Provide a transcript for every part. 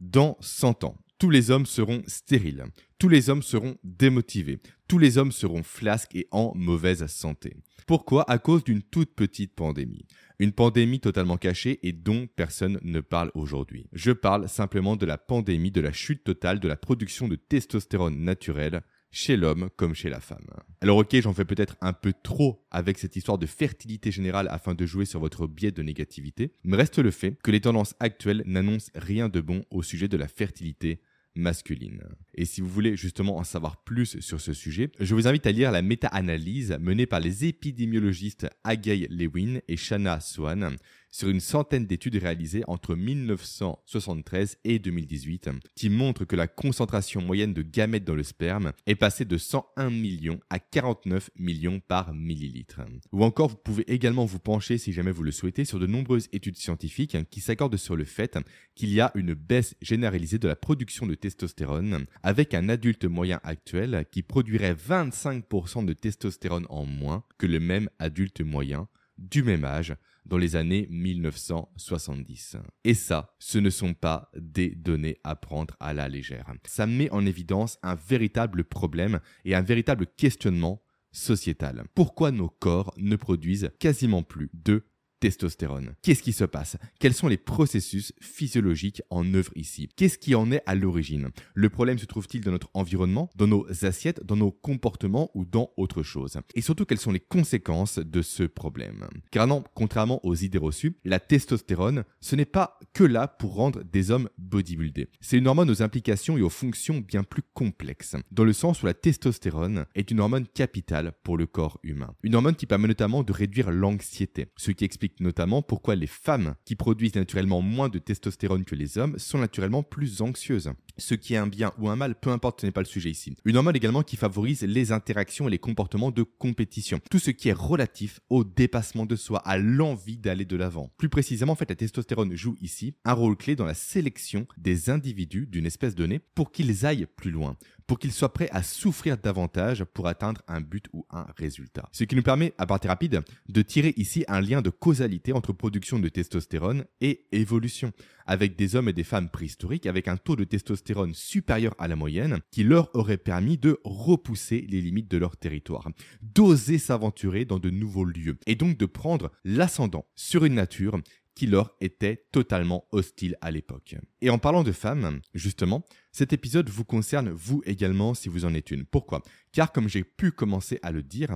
Dans 100 ans, tous les hommes seront stériles, tous les hommes seront démotivés, tous les hommes seront flasques et en mauvaise santé. Pourquoi? À cause d'une toute petite pandémie. Une pandémie totalement cachée et dont personne ne parle aujourd'hui. Je parle simplement de la pandémie de la chute totale de la production de testostérone naturelle chez l'homme comme chez la femme. Alors ok, j'en fais peut-être un peu trop avec cette histoire de fertilité générale afin de jouer sur votre biais de négativité, mais reste le fait que les tendances actuelles n'annoncent rien de bon au sujet de la fertilité masculine. Et si vous voulez justement en savoir plus sur ce sujet, je vous invite à lire la méta-analyse menée par les épidémiologistes Agay Lewin et Shanna Swan sur une centaine d'études réalisées entre 1973 et 2018 qui montrent que la concentration moyenne de gamètes dans le sperme est passée de 101 millions à 49 millions par millilitre. Ou encore, vous pouvez également vous pencher, si jamais vous le souhaitez, sur de nombreuses études scientifiques qui s'accordent sur le fait qu'il y a une baisse généralisée de la production de testostérone avec un adulte moyen actuel qui produirait 25% de testostérone en moins que le même adulte moyen du même âge dans les années 1970. Et ça, ce ne sont pas des données à prendre à la légère. Ça met en évidence un véritable problème et un véritable questionnement sociétal. Pourquoi nos corps ne produisent quasiment plus de testostérone. Qu'est-ce qui se passe? Quels sont les processus physiologiques en œuvre ici? Qu'est-ce qui en est à l'origine? Le problème se trouve-t-il dans notre environnement, dans nos assiettes, dans nos comportements ou dans autre chose? Et surtout, quelles sont les conséquences de ce problème? Car non, contrairement aux idées reçues, la testostérone, ce n'est pas que là pour rendre des hommes bodybuildés. C'est une hormone aux implications et aux fonctions bien plus complexes, dans le sens où la testostérone est une hormone capitale pour le corps humain. Une hormone qui permet notamment de réduire l'anxiété, ce qui explique notamment pourquoi les femmes qui produisent naturellement moins de testostérone que les hommes sont naturellement plus anxieuses. Ce qui est un bien ou un mal, peu importe, ce n'est pas le sujet ici. Une hormone également qui favorise les interactions et les comportements de compétition. Tout ce qui est relatif au dépassement de soi, à l'envie d'aller de l'avant. Plus précisément, en fait, la testostérone joue ici un rôle clé dans la sélection des individus d'une espèce donnée pour qu'ils aillent plus loin pour qu'ils soient prêts à souffrir davantage pour atteindre un but ou un résultat. Ce qui nous permet, à partir rapide, de tirer ici un lien de causalité entre production de testostérone et évolution, avec des hommes et des femmes préhistoriques avec un taux de testostérone supérieur à la moyenne qui leur aurait permis de repousser les limites de leur territoire, d'oser s'aventurer dans de nouveaux lieux et donc de prendre l'ascendant sur une nature qui leur était totalement hostile à l'époque. Et en parlant de femmes, justement, cet épisode vous concerne vous également si vous en êtes une. Pourquoi? Car comme j'ai pu commencer à le dire,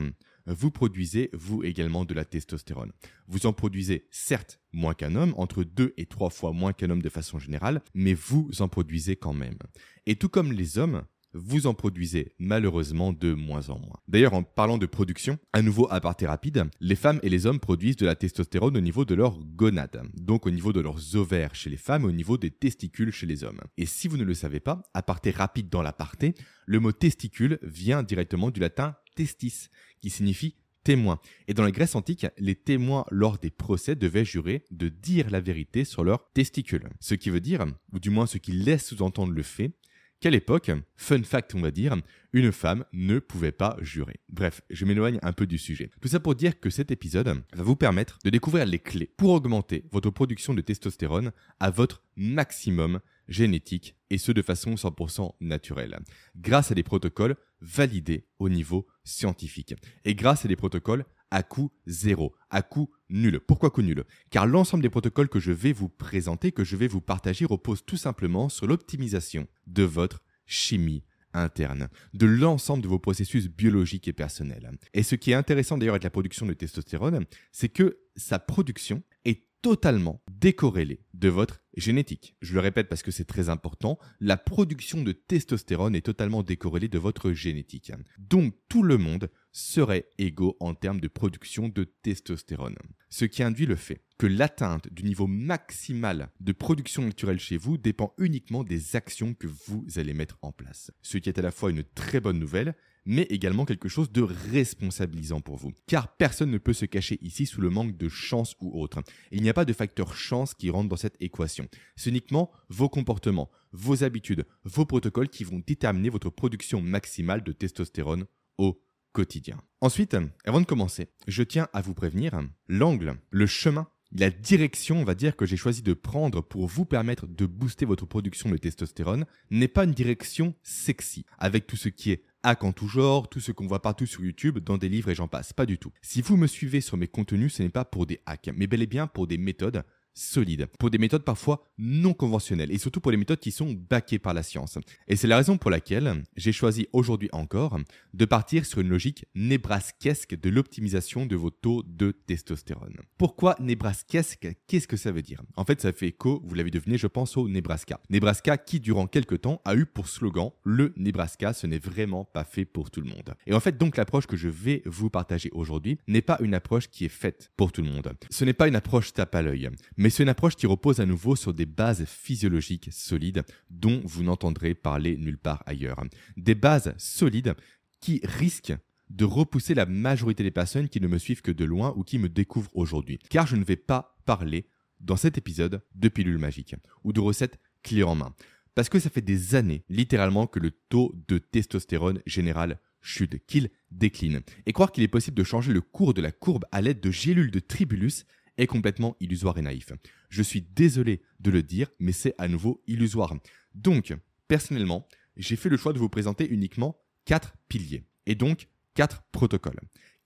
vous produisez vous également de la testostérone. Vous en produisez certes moins qu'un homme, entre deux et trois fois moins qu'un homme de façon générale, mais vous en produisez quand même. Et tout comme les hommes, vous en produisez malheureusement de moins en moins. D'ailleurs, en parlant de production, un nouveau aparté rapide, les femmes et les hommes produisent de la testostérone au niveau de leurs gonades, donc au niveau de leurs ovaires chez les femmes et au niveau des testicules chez les hommes. Et si vous ne le savez pas, aparté rapide dans l'aparté, le mot testicule vient directement du latin testis, qui signifie témoin. Et dans la Grèce antique, les témoins lors des procès devaient jurer de dire la vérité sur leurs testicules. Ce qui veut dire, ou du moins ce qui laisse sous-entendre le fait, qu'à l'époque, fun fact on va dire, une femme ne pouvait pas jurer? Bref, je m'éloigne un peu du sujet. Tout ça pour dire que cet épisode va vous permettre de découvrir les clés pour augmenter votre production de testostérone à votre maximum génétique et ce de façon 100% naturelle, grâce à des protocoles validés au niveau scientifique et grâce à des protocoles à coût zéro, à coût nul. Pourquoi coût nul? Car l'ensemble des protocoles que je vais vous présenter, que je vais vous partager, repose tout simplement sur l'optimisation de votre chimie interne, de l'ensemble de vos processus biologiques et personnels. Et ce qui est intéressant d'ailleurs avec la production de testostérone, c'est que sa production est totalement décorrélée de votre génétique. Je le répète parce que c'est très important, la production de testostérone est totalement décorrélée de votre génétique. Donc tout le monde serait égaux en termes de production de testostérone. Ce qui induit le fait que l'atteinte du niveau maximal de production naturelle chez vous dépend uniquement des actions que vous allez mettre en place. Ce qui est à la fois une très bonne nouvelle, mais également quelque chose de responsabilisant pour vous. Car personne ne peut se cacher ici sous le manque de chance ou autre. Il n'y a pas de facteur chance qui rentre dans cette équation. C'est uniquement vos comportements, vos habitudes, vos protocoles qui vont déterminer votre production maximale de testostérone au quotidien. Ensuite, avant de commencer, je tiens à vous prévenir, l'angle, le chemin la direction, on va dire, que j'ai choisi de prendre pour vous permettre de booster votre production de testostérone n'est pas une direction sexy, avec tout ce qui est hack en tout genre, tout ce qu'on voit partout sur YouTube, dans des livres et j'en passe. Pas du tout. Si vous me suivez sur mes contenus, ce n'est pas pour des hacks, mais bel et bien pour des méthodes solides, pour des méthodes parfois non conventionnelles et surtout pour des méthodes qui sont backées par la science. Et c'est la raison pour laquelle j'ai choisi aujourd'hui encore de partir sur une logique nébrasquesque de l'optimisation de vos taux de testostérone. Pourquoi nébrasquesque? Qu'est-ce que ça veut dire? En fait, ça fait écho, vous l'avez deviné, je pense au Nebraska. Nebraska qui, durant quelques temps, a eu pour slogan le Nebraska, ce n'est vraiment pas fait pour tout le monde. Et en fait, donc l'approche que je vais vous partager aujourd'hui n'est pas une approche qui est faite pour tout le monde. Ce n'est pas une approche tape à l'œil, mais c'est une approche qui repose à nouveau sur des bases physiologiques solides dont vous n'entendrez parler nulle part ailleurs. Des bases solides qui risquent de repousser la majorité des personnes qui ne me suivent que de loin ou qui me découvrent aujourd'hui. Car je ne vais pas parler dans cet épisode de pilules magiques ou de recettes clés en main. Parce que ça fait des années, littéralement, que le taux de testostérone général chute, qu'il décline. Et croire qu'il est possible de changer le cours de la courbe à l'aide de gélules de tribulus est complètement illusoire et naïf. Je suis désolé de le dire, mais c'est à nouveau illusoire. Donc, personnellement, j'ai fait le choix de vous présenter uniquement quatre piliers, et donc quatre protocoles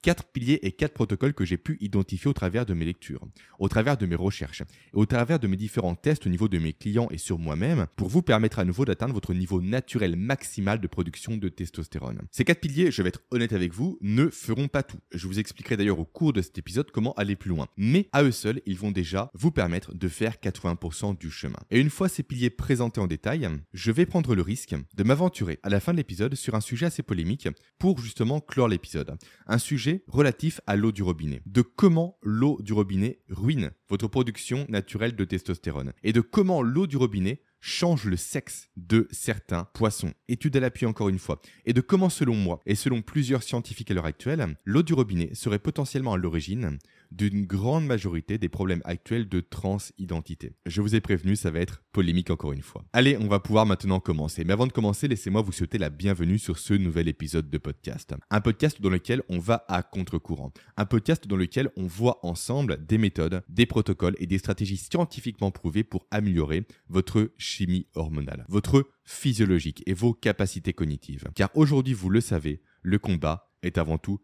quatre piliers et quatre protocoles que j'ai pu identifier au travers de mes lectures, au travers de mes recherches et au travers de mes différents tests au niveau de mes clients et sur moi-même pour vous permettre à nouveau d'atteindre votre niveau naturel maximal de production de testostérone. Ces quatre piliers, je vais être honnête avec vous, ne feront pas tout. Je vous expliquerai d'ailleurs au cours de cet épisode comment aller plus loin. Mais à eux seuls, ils vont déjà vous permettre de faire 80% du chemin. Et une fois ces piliers présentés en détail, je vais prendre le risque de m'aventurer à la fin de l'épisode sur un sujet assez polémique pour justement clore l'épisode. Un sujet relatif à l'eau du robinet, de comment l'eau du robinet ruine votre production naturelle de testostérone, et de comment l'eau du robinet change le sexe de certains poissons. Étude à l'appui encore une fois. Et de comment selon moi, et selon plusieurs scientifiques à l'heure actuelle, l'eau du robinet serait potentiellement à l'origine d'une grande majorité des problèmes actuels de transidentité. Je vous ai prévenu, ça va être polémique encore une fois. Allez, on va pouvoir maintenant commencer. Mais avant de commencer, laissez-moi vous souhaiter la bienvenue sur ce nouvel épisode de podcast. Un podcast dans lequel on va à contre-courant. Un podcast dans lequel on voit ensemble des méthodes, des protocoles et des stratégies scientifiquement prouvées pour améliorer votre chimie hormonale, votre physiologique et vos capacités cognitives. Car aujourd'hui, vous le savez, le combat est avant tout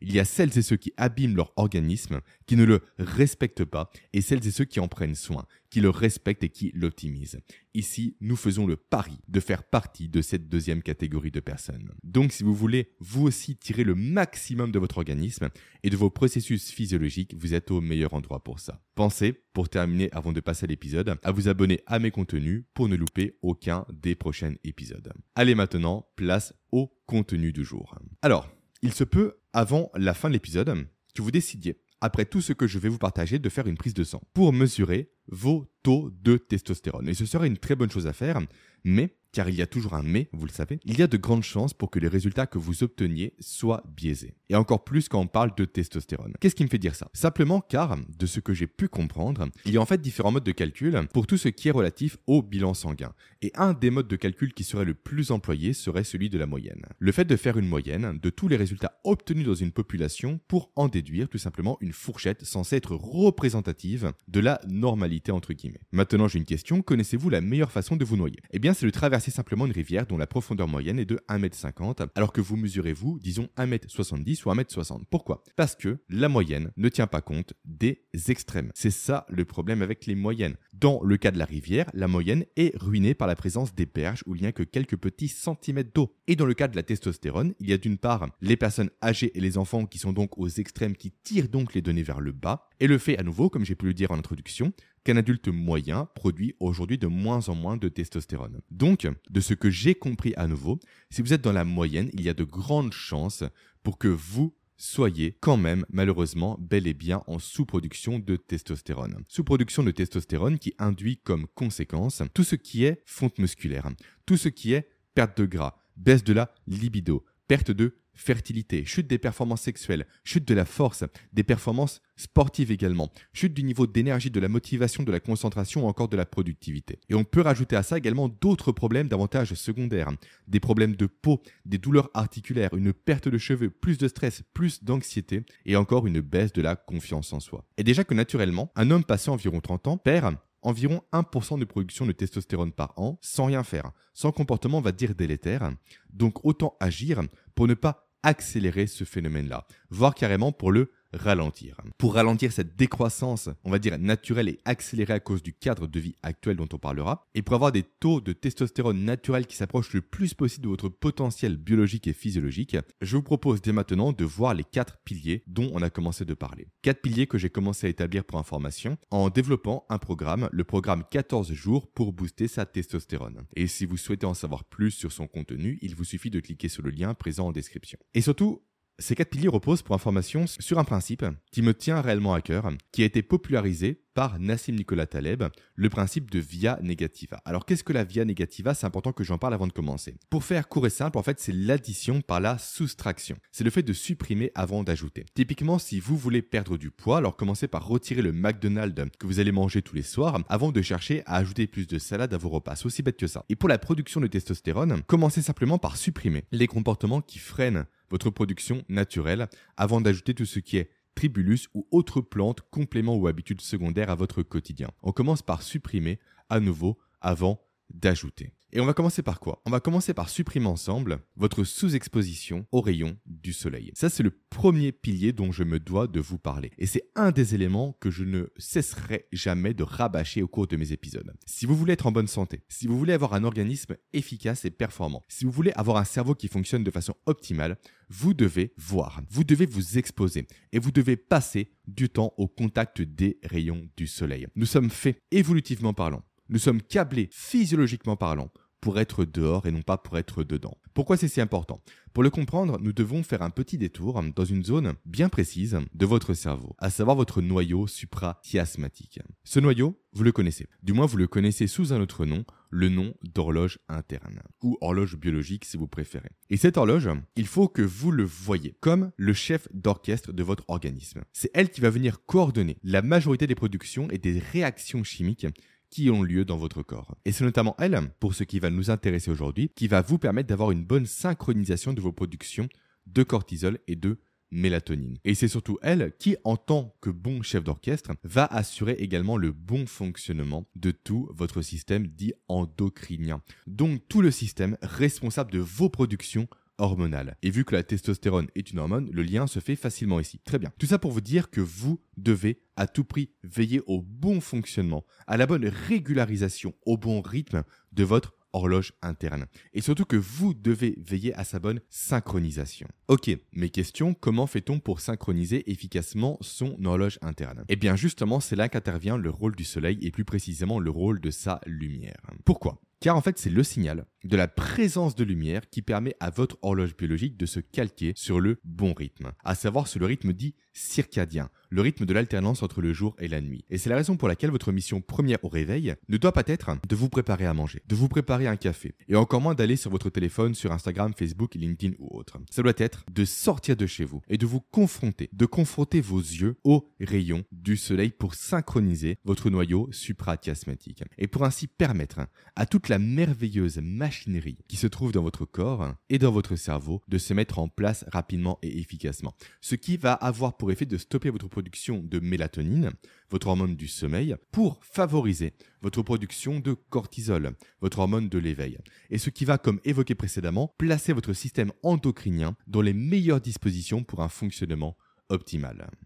Il y a celles et ceux qui abîment leur organisme, qui ne le respectent pas, et celles et ceux qui en prennent soin, qui le respectent et qui l'optimisent. Ici, nous faisons le pari de faire partie de cette deuxième catégorie de personnes. Donc si vous voulez vous aussi tirer le maximum de votre organisme et de vos processus physiologiques, vous êtes au meilleur endroit pour ça. Pensez, pour terminer avant de passer à l'épisode, à vous abonner à mes contenus pour ne louper aucun des prochains épisodes. Allez maintenant, place au contenu du jour. Alors, il se peut, avant la fin de l'épisode, que vous décidiez, après tout ce que je vais vous partager, de faire une prise de sang pour mesurer vos taux de testostérone. Et ce serait une très bonne chose à faire, mais car il y a toujours un mais, vous le savez, il y a de grandes chances pour que les résultats que vous obteniez soient biaisés. Et encore plus quand on parle de testostérone. Qu'est-ce qui me fait dire ça? Simplement car, de ce que j'ai pu comprendre, il y a en fait différents modes de calcul pour tout ce qui est relatif au bilan sanguin. Et un des modes de calcul qui serait le plus employé serait celui de la moyenne. Le fait de faire une moyenne de tous les résultats obtenus dans une population pour en déduire tout simplement une fourchette censée être représentative de la normalité entre guillemets. Maintenant j'ai une question, connaissez-vous la meilleure façon de vous noyer? Eh bien c'est de traverser c'est simplement une rivière dont la profondeur moyenne est de 1m50, alors que vous mesurez vous, disons 1m70 ou 1m60. Pourquoi? Parce que la moyenne ne tient pas compte des extrêmes. C'est ça le problème avec les moyennes. Dans le cas de la rivière, la moyenne est ruinée par la présence des berges où il n'y a que quelques petits centimètres d'eau. Et dans le cas de la testostérone, il y a d'une part les personnes âgées et les enfants qui sont donc aux extrêmes qui tirent donc les données vers le bas, et le fait à nouveau, comme j'ai pu le dire en introduction, qu'un adulte moyen produit aujourd'hui de moins en moins de testostérone. Donc, de ce que j'ai compris à nouveau, si vous êtes dans la moyenne, il y a de grandes chances pour que vous soyez quand même malheureusement bel et bien en sous-production de testostérone. Sous-production de testostérone qui induit comme conséquence tout ce qui est fonte musculaire, tout ce qui est perte de gras, baisse de la libido, perte de fertilité, chute des performances sexuelles, chute de la force, des performances sportives également, chute du niveau d'énergie, de la motivation, de la concentration ou encore de la productivité. Et on peut rajouter à ça également d'autres problèmes davantage secondaires, des problèmes de peau, des douleurs articulaires, une perte de cheveux, plus de stress, plus d'anxiété et encore une baisse de la confiance en soi. Et déjà que naturellement, un homme passé environ 30 ans perd environ 1% de production de testostérone par an sans rien faire. Son comportement va dire délétère, donc autant agir pour ne pas accélérer ce phénomène-là, voire carrément pour le ralentir. Pour ralentir cette décroissance, on va dire naturelle et accélérée à cause du cadre de vie actuel dont on parlera, et pour avoir des taux de testostérone naturel qui s'approchent le plus possible de votre potentiel biologique et physiologique, je vous propose dès maintenant de voir les quatre piliers dont on a commencé de parler. Quatre piliers que j'ai commencé à établir pour information en développant un programme, le programme 14 jours pour booster sa testostérone. Et si vous souhaitez en savoir plus sur son contenu, il vous suffit de cliquer sur le lien présent en description. Et surtout, ces quatre piliers reposent pour information sur un principe qui me tient réellement à cœur, qui a été popularisé par Nassim Nicolas Taleb, le principe de via negativa. Alors qu'est-ce que la via negativa? C'est important que j'en parle avant de commencer. Pour faire court et simple, en fait, c'est l'addition par la soustraction. C'est le fait de supprimer avant d'ajouter. Typiquement, si vous voulez perdre du poids, alors commencez par retirer le McDonald's que vous allez manger tous les soirs avant de chercher à ajouter plus de salade à vos repas. C'est aussi bête que ça. Et pour la production de testostérone, commencez simplement par supprimer les comportements qui freinent votre production naturelle avant d'ajouter tout ce qui est tribulus ou autres plantes, compléments ou habitudes secondaires à votre quotidien. On commence par supprimer à nouveau avant d'ajouter. Et on va commencer par quoi? On va commencer par supprimer ensemble votre sous-exposition aux rayons du soleil. Ça, c'est le premier pilier dont je me dois de vous parler. Et c'est un des éléments que je ne cesserai jamais de rabâcher au cours de mes épisodes. Si vous voulez être en bonne santé, si vous voulez avoir un organisme efficace et performant, si vous voulez avoir un cerveau qui fonctionne de façon optimale, vous devez voir, vous devez vous exposer et vous devez passer du temps au contact des rayons du soleil. Nous sommes faits, évolutivement parlant, nous sommes câblés physiologiquement parlant pour être dehors et non pas pour être dedans. Pourquoi c'est si important? Pour le comprendre, nous devons faire un petit détour dans une zone bien précise de votre cerveau, à savoir votre noyau suprachiasmatique. Ce noyau, vous le connaissez. Du moins, vous le connaissez sous un autre nom, le nom d'horloge interne, ou horloge biologique si vous préférez. Et cette horloge, il faut que vous le voyez comme le chef d'orchestre de votre organisme. C'est elle qui va venir coordonner la majorité des productions et des réactions chimiques qui ont lieu dans votre corps. Et c'est notamment elle, pour ce qui va nous intéresser aujourd'hui, qui va vous permettre d'avoir une bonne synchronisation de vos productions de cortisol et de mélatonine. Et c'est surtout elle qui, en tant que bon chef d'orchestre, va assurer également le bon fonctionnement de tout votre système dit endocrinien. Donc tout le système responsable de vos productions hormonale. Et vu que la testostérone est une hormone, le lien se fait facilement ici. Très bien. Tout ça pour vous dire que vous devez à tout prix veiller au bon fonctionnement, à la bonne régularisation, au bon rythme de votre horloge interne. Et surtout que vous devez veiller à sa bonne synchronisation. Ok, mes questions, comment fait-on pour synchroniser efficacement son horloge interne? Eh bien justement, c'est là qu'intervient le rôle du soleil et plus précisément le rôle de sa lumière. Pourquoi? Car en fait, c'est le signal de la présence de lumière qui permet à votre horloge biologique de se calquer sur le bon rythme, à savoir sur le rythme dit circadien, le rythme de l'alternance entre le jour et la nuit. Et c'est la raison pour laquelle votre mission première au réveil ne doit pas être de vous préparer à manger, de vous préparer un café, et encore moins d'aller sur votre téléphone, sur Instagram, Facebook, LinkedIn ou autre. Ça doit être de sortir de chez vous et de vous confronter, de confronter vos yeux aux rayons du soleil pour synchroniser votre noyau suprachiasmatique et pour ainsi permettre à toute la merveilleuse machinerie qui se trouve dans votre corps et dans votre cerveau de se mettre en place rapidement et efficacement. Ce qui va avoir pour effet de stopper votre production de mélatonine, votre hormone du sommeil, pour favoriser votre production de cortisol, votre hormone de l'éveil. Et ce qui va, comme évoqué précédemment, placer votre système endocrinien dans les meilleures dispositions pour un fonctionnement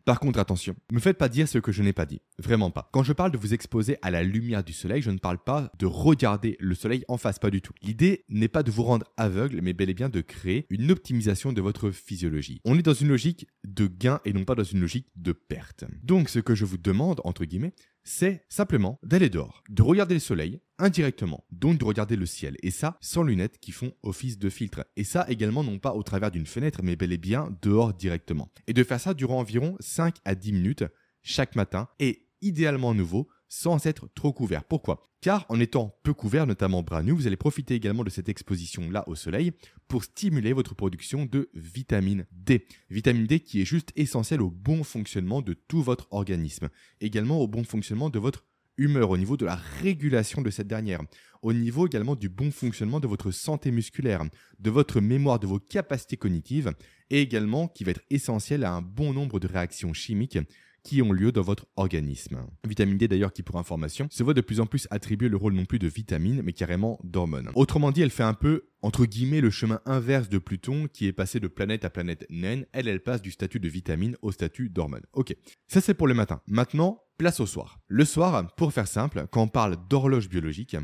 Par contre, attention, ne me faites pas dire ce que je n'ai pas dit. Vraiment pas. Quand je parle de vous exposer à la lumière du soleil, je ne parle pas de regarder le soleil en face, pas du tout. L'idée n'est pas de vous rendre aveugle, mais bel et bien de créer une optimisation de votre physiologie. On est dans une logique de gain et non pas dans une logique de perte. Donc, ce que je vous demande, entre guillemets, c'est simplement d'aller dehors, de regarder le soleil indirectement, donc de regarder le ciel, et ça sans lunettes qui font office de filtre, et ça également non pas au travers d'une fenêtre, mais bel et bien dehors directement, et de faire ça durant environ 5 à 10 minutes chaque matin, et idéalement à nouveau sans être trop couvert. Pourquoi? Car en étant peu couvert, notamment bras nus, vous allez profiter également de cette exposition-là au soleil pour stimuler votre production de vitamine D. Vitamine D qui est juste essentielle au bon fonctionnement de tout votre organisme, également au bon fonctionnement de votre humeur, au niveau de la régulation de cette dernière, au niveau également du bon fonctionnement de votre santé musculaire, de votre mémoire, de vos capacités cognitives, et également qui va être essentiel à un bon nombre de réactions chimiques qui ont lieu dans votre organisme. Vitamine D d'ailleurs qui pour information se voit de plus en plus attribuer le rôle non plus de vitamine mais carrément d'hormone. Autrement dit, elle fait un peu entre guillemets le chemin inverse de Pluton qui est passé de planète à planète naine, elle elle passe du statut de vitamine au statut d'hormone. OK. Ça c'est pour le matin. Maintenant, place au soir. Le soir, pour faire simple, quand on parle d'horloge biologique,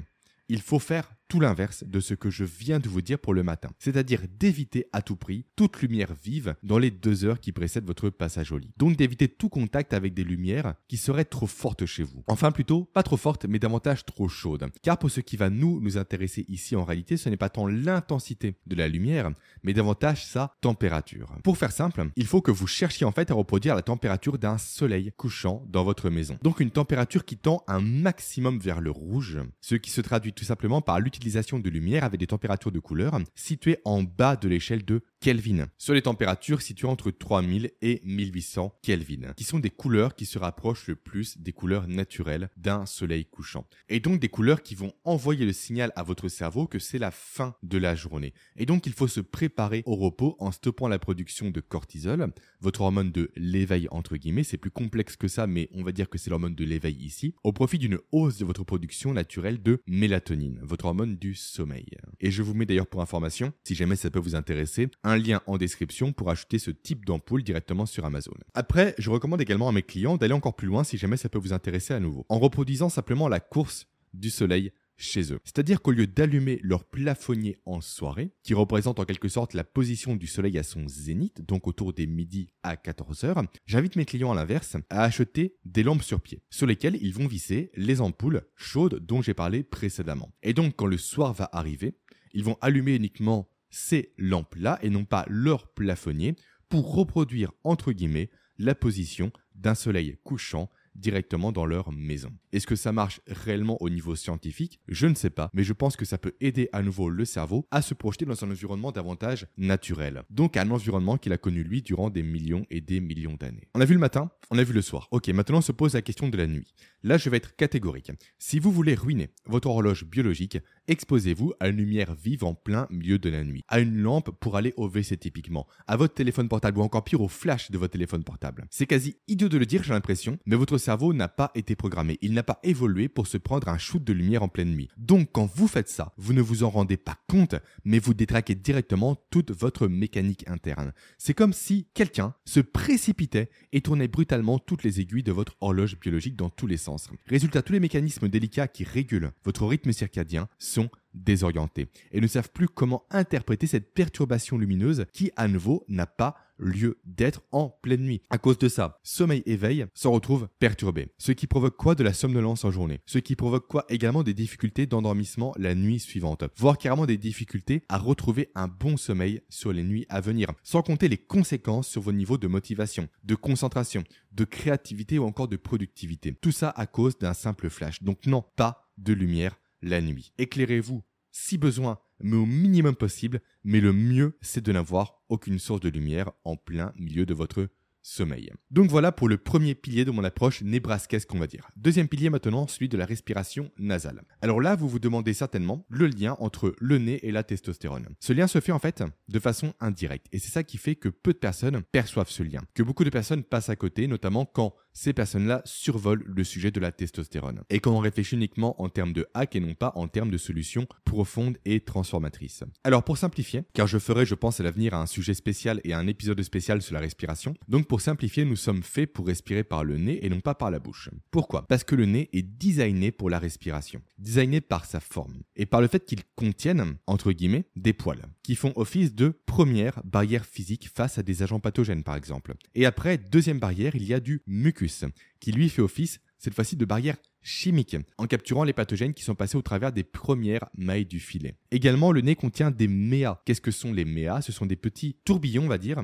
il faut faire tout l'inverse de ce que je viens de vous dire pour le matin, c'est-à-dire d'éviter à tout prix toute lumière vive dans les deux heures qui précèdent votre passage au lit. Donc d'éviter tout contact avec des lumières qui seraient trop fortes chez vous. Enfin plutôt, pas trop fortes, mais davantage trop chaudes. Car pour ce qui va nous, nous intéresser ici en réalité, ce n'est pas tant l'intensité de la lumière, mais davantage sa température. Pour faire simple, il faut que vous cherchiez en fait à reproduire la température d'un soleil couchant dans votre maison. Donc une température qui tend un maximum vers le rouge, ce qui se traduit tout simplement par l'utilisation de lumière avec des températures de couleur situées en bas de l'échelle de Kelvin, sur les températures situées entre 3000 et 1800 Kelvin, qui sont des couleurs qui se rapprochent le plus des couleurs naturelles d'un soleil couchant. Et donc des couleurs qui vont envoyer le signal à votre cerveau que c'est la fin de la journée. Et donc il faut se préparer au repos en stoppant la production de cortisol, votre hormone de l'éveil entre guillemets, c'est plus complexe que ça, mais on va dire que c'est l'hormone de l'éveil ici, au profit d'une hausse de votre production naturelle de mélatonine, votre hormone du sommeil. Et je vous mets d'ailleurs pour information, si jamais ça peut vous intéresser, un lien en description pour acheter ce type d'ampoule directement sur Amazon. Après, je recommande également à mes clients d'aller encore plus loin si jamais ça peut vous intéresser à nouveau, en reproduisant simplement la course du soleil chez eux. C'est-à-dire qu'au lieu d'allumer leur plafonnier en soirée, qui représente en quelque sorte la position du soleil à son zénith, donc autour des midi à 14h, j'invite mes clients à l'inverse à acheter des lampes sur pied, sur lesquelles ils vont visser les ampoules chaudes dont j'ai parlé précédemment. Et donc quand le soir va arriver, ils vont allumer uniquement ces lampes-là et non pas leur plafonnier pour reproduire entre guillemets la position d'un soleil couchant directement dans leur maison. Est-ce que ça marche réellement au niveau scientifique? Je ne sais pas, mais je pense que ça peut aider à nouveau le cerveau à se projeter dans un environnement davantage naturel. Donc un environnement qu'il a connu lui durant des millions et des millions d'années. On a vu le matin, on a vu le soir. Ok, maintenant se pose la question de la nuit. Là, je vais être catégorique. Si vous voulez ruiner votre horloge biologique, exposez-vous à une lumière vive en plein milieu de la nuit, à une lampe pour aller au WC typiquement, à votre téléphone portable ou encore pire au flash de votre téléphone portable. C'est quasi idiot de le dire, j'ai l'impression, mais votre cerveau n'a pas été programmé, il n'a pas évolué pour se prendre un shoot de lumière en pleine nuit. Donc quand vous faites ça, vous ne vous en rendez pas compte, mais vous détraquez directement toute votre mécanique interne. C'est comme si quelqu'un se précipitait et tournait brutalement toutes les aiguilles de votre horloge biologique dans tous les sens. Résultat, tous les mécanismes délicats qui régulent votre rythme circadien sont désorientés et ne savent plus comment interpréter cette perturbation lumineuse qui, à nouveau, n'a pas lieu d'être en pleine nuit. À cause de ça, sommeil et veille s'en retrouvent perturbés. Ce qui provoque quoi de la somnolence en journée? Ce qui provoque quoi également des difficultés d'endormissement la nuit suivante, voire carrément des difficultés à retrouver un bon sommeil sur les nuits à venir, sans compter les conséquences sur vos niveaux de motivation, de concentration, de créativité ou encore de productivité. Tout ça à cause d'un simple flash. Donc non, pas de lumière la nuit. Éclairez-vous si besoin, mais au minimum possible, mais le mieux c'est de n'avoir aucune source de lumière en plein milieu de votre sommeil. Donc voilà pour le premier pilier de mon approche nébrasquesque qu'on va dire. Deuxième pilier maintenant, celui de la respiration nasale. Alors là, vous vous demandez certainement le lien entre le nez et la testostérone. Ce lien se fait en fait de façon indirecte et c'est ça qui fait que peu de personnes perçoivent ce lien, que beaucoup de personnes passent à côté, notamment quand ces personnes-là survolent le sujet de la testostérone. Et quand on réfléchit uniquement en termes de hack et non pas en termes de solutions profondes et transformatrices. Alors pour simplifier, car je ferai je pense à l'avenir un sujet spécial et un épisode spécial sur la respiration, donc pour simplifier nous sommes faits pour respirer par le nez et non pas par la bouche. Pourquoi? Parce que le nez est designé pour la respiration, designé par sa forme et par le fait qu'il contienne, entre guillemets, des poils, qui font office de première barrière physique face à des agents pathogènes par exemple. Et après, deuxième barrière, il y a du mucus qui lui fait office cette fois-ci de barrière chimique, en capturant les pathogènes qui sont passés au travers des premières mailles du filet. Également, le nez contient des méas. Qu'est-ce que sont les méas? Ce sont des petits tourbillons, on va dire,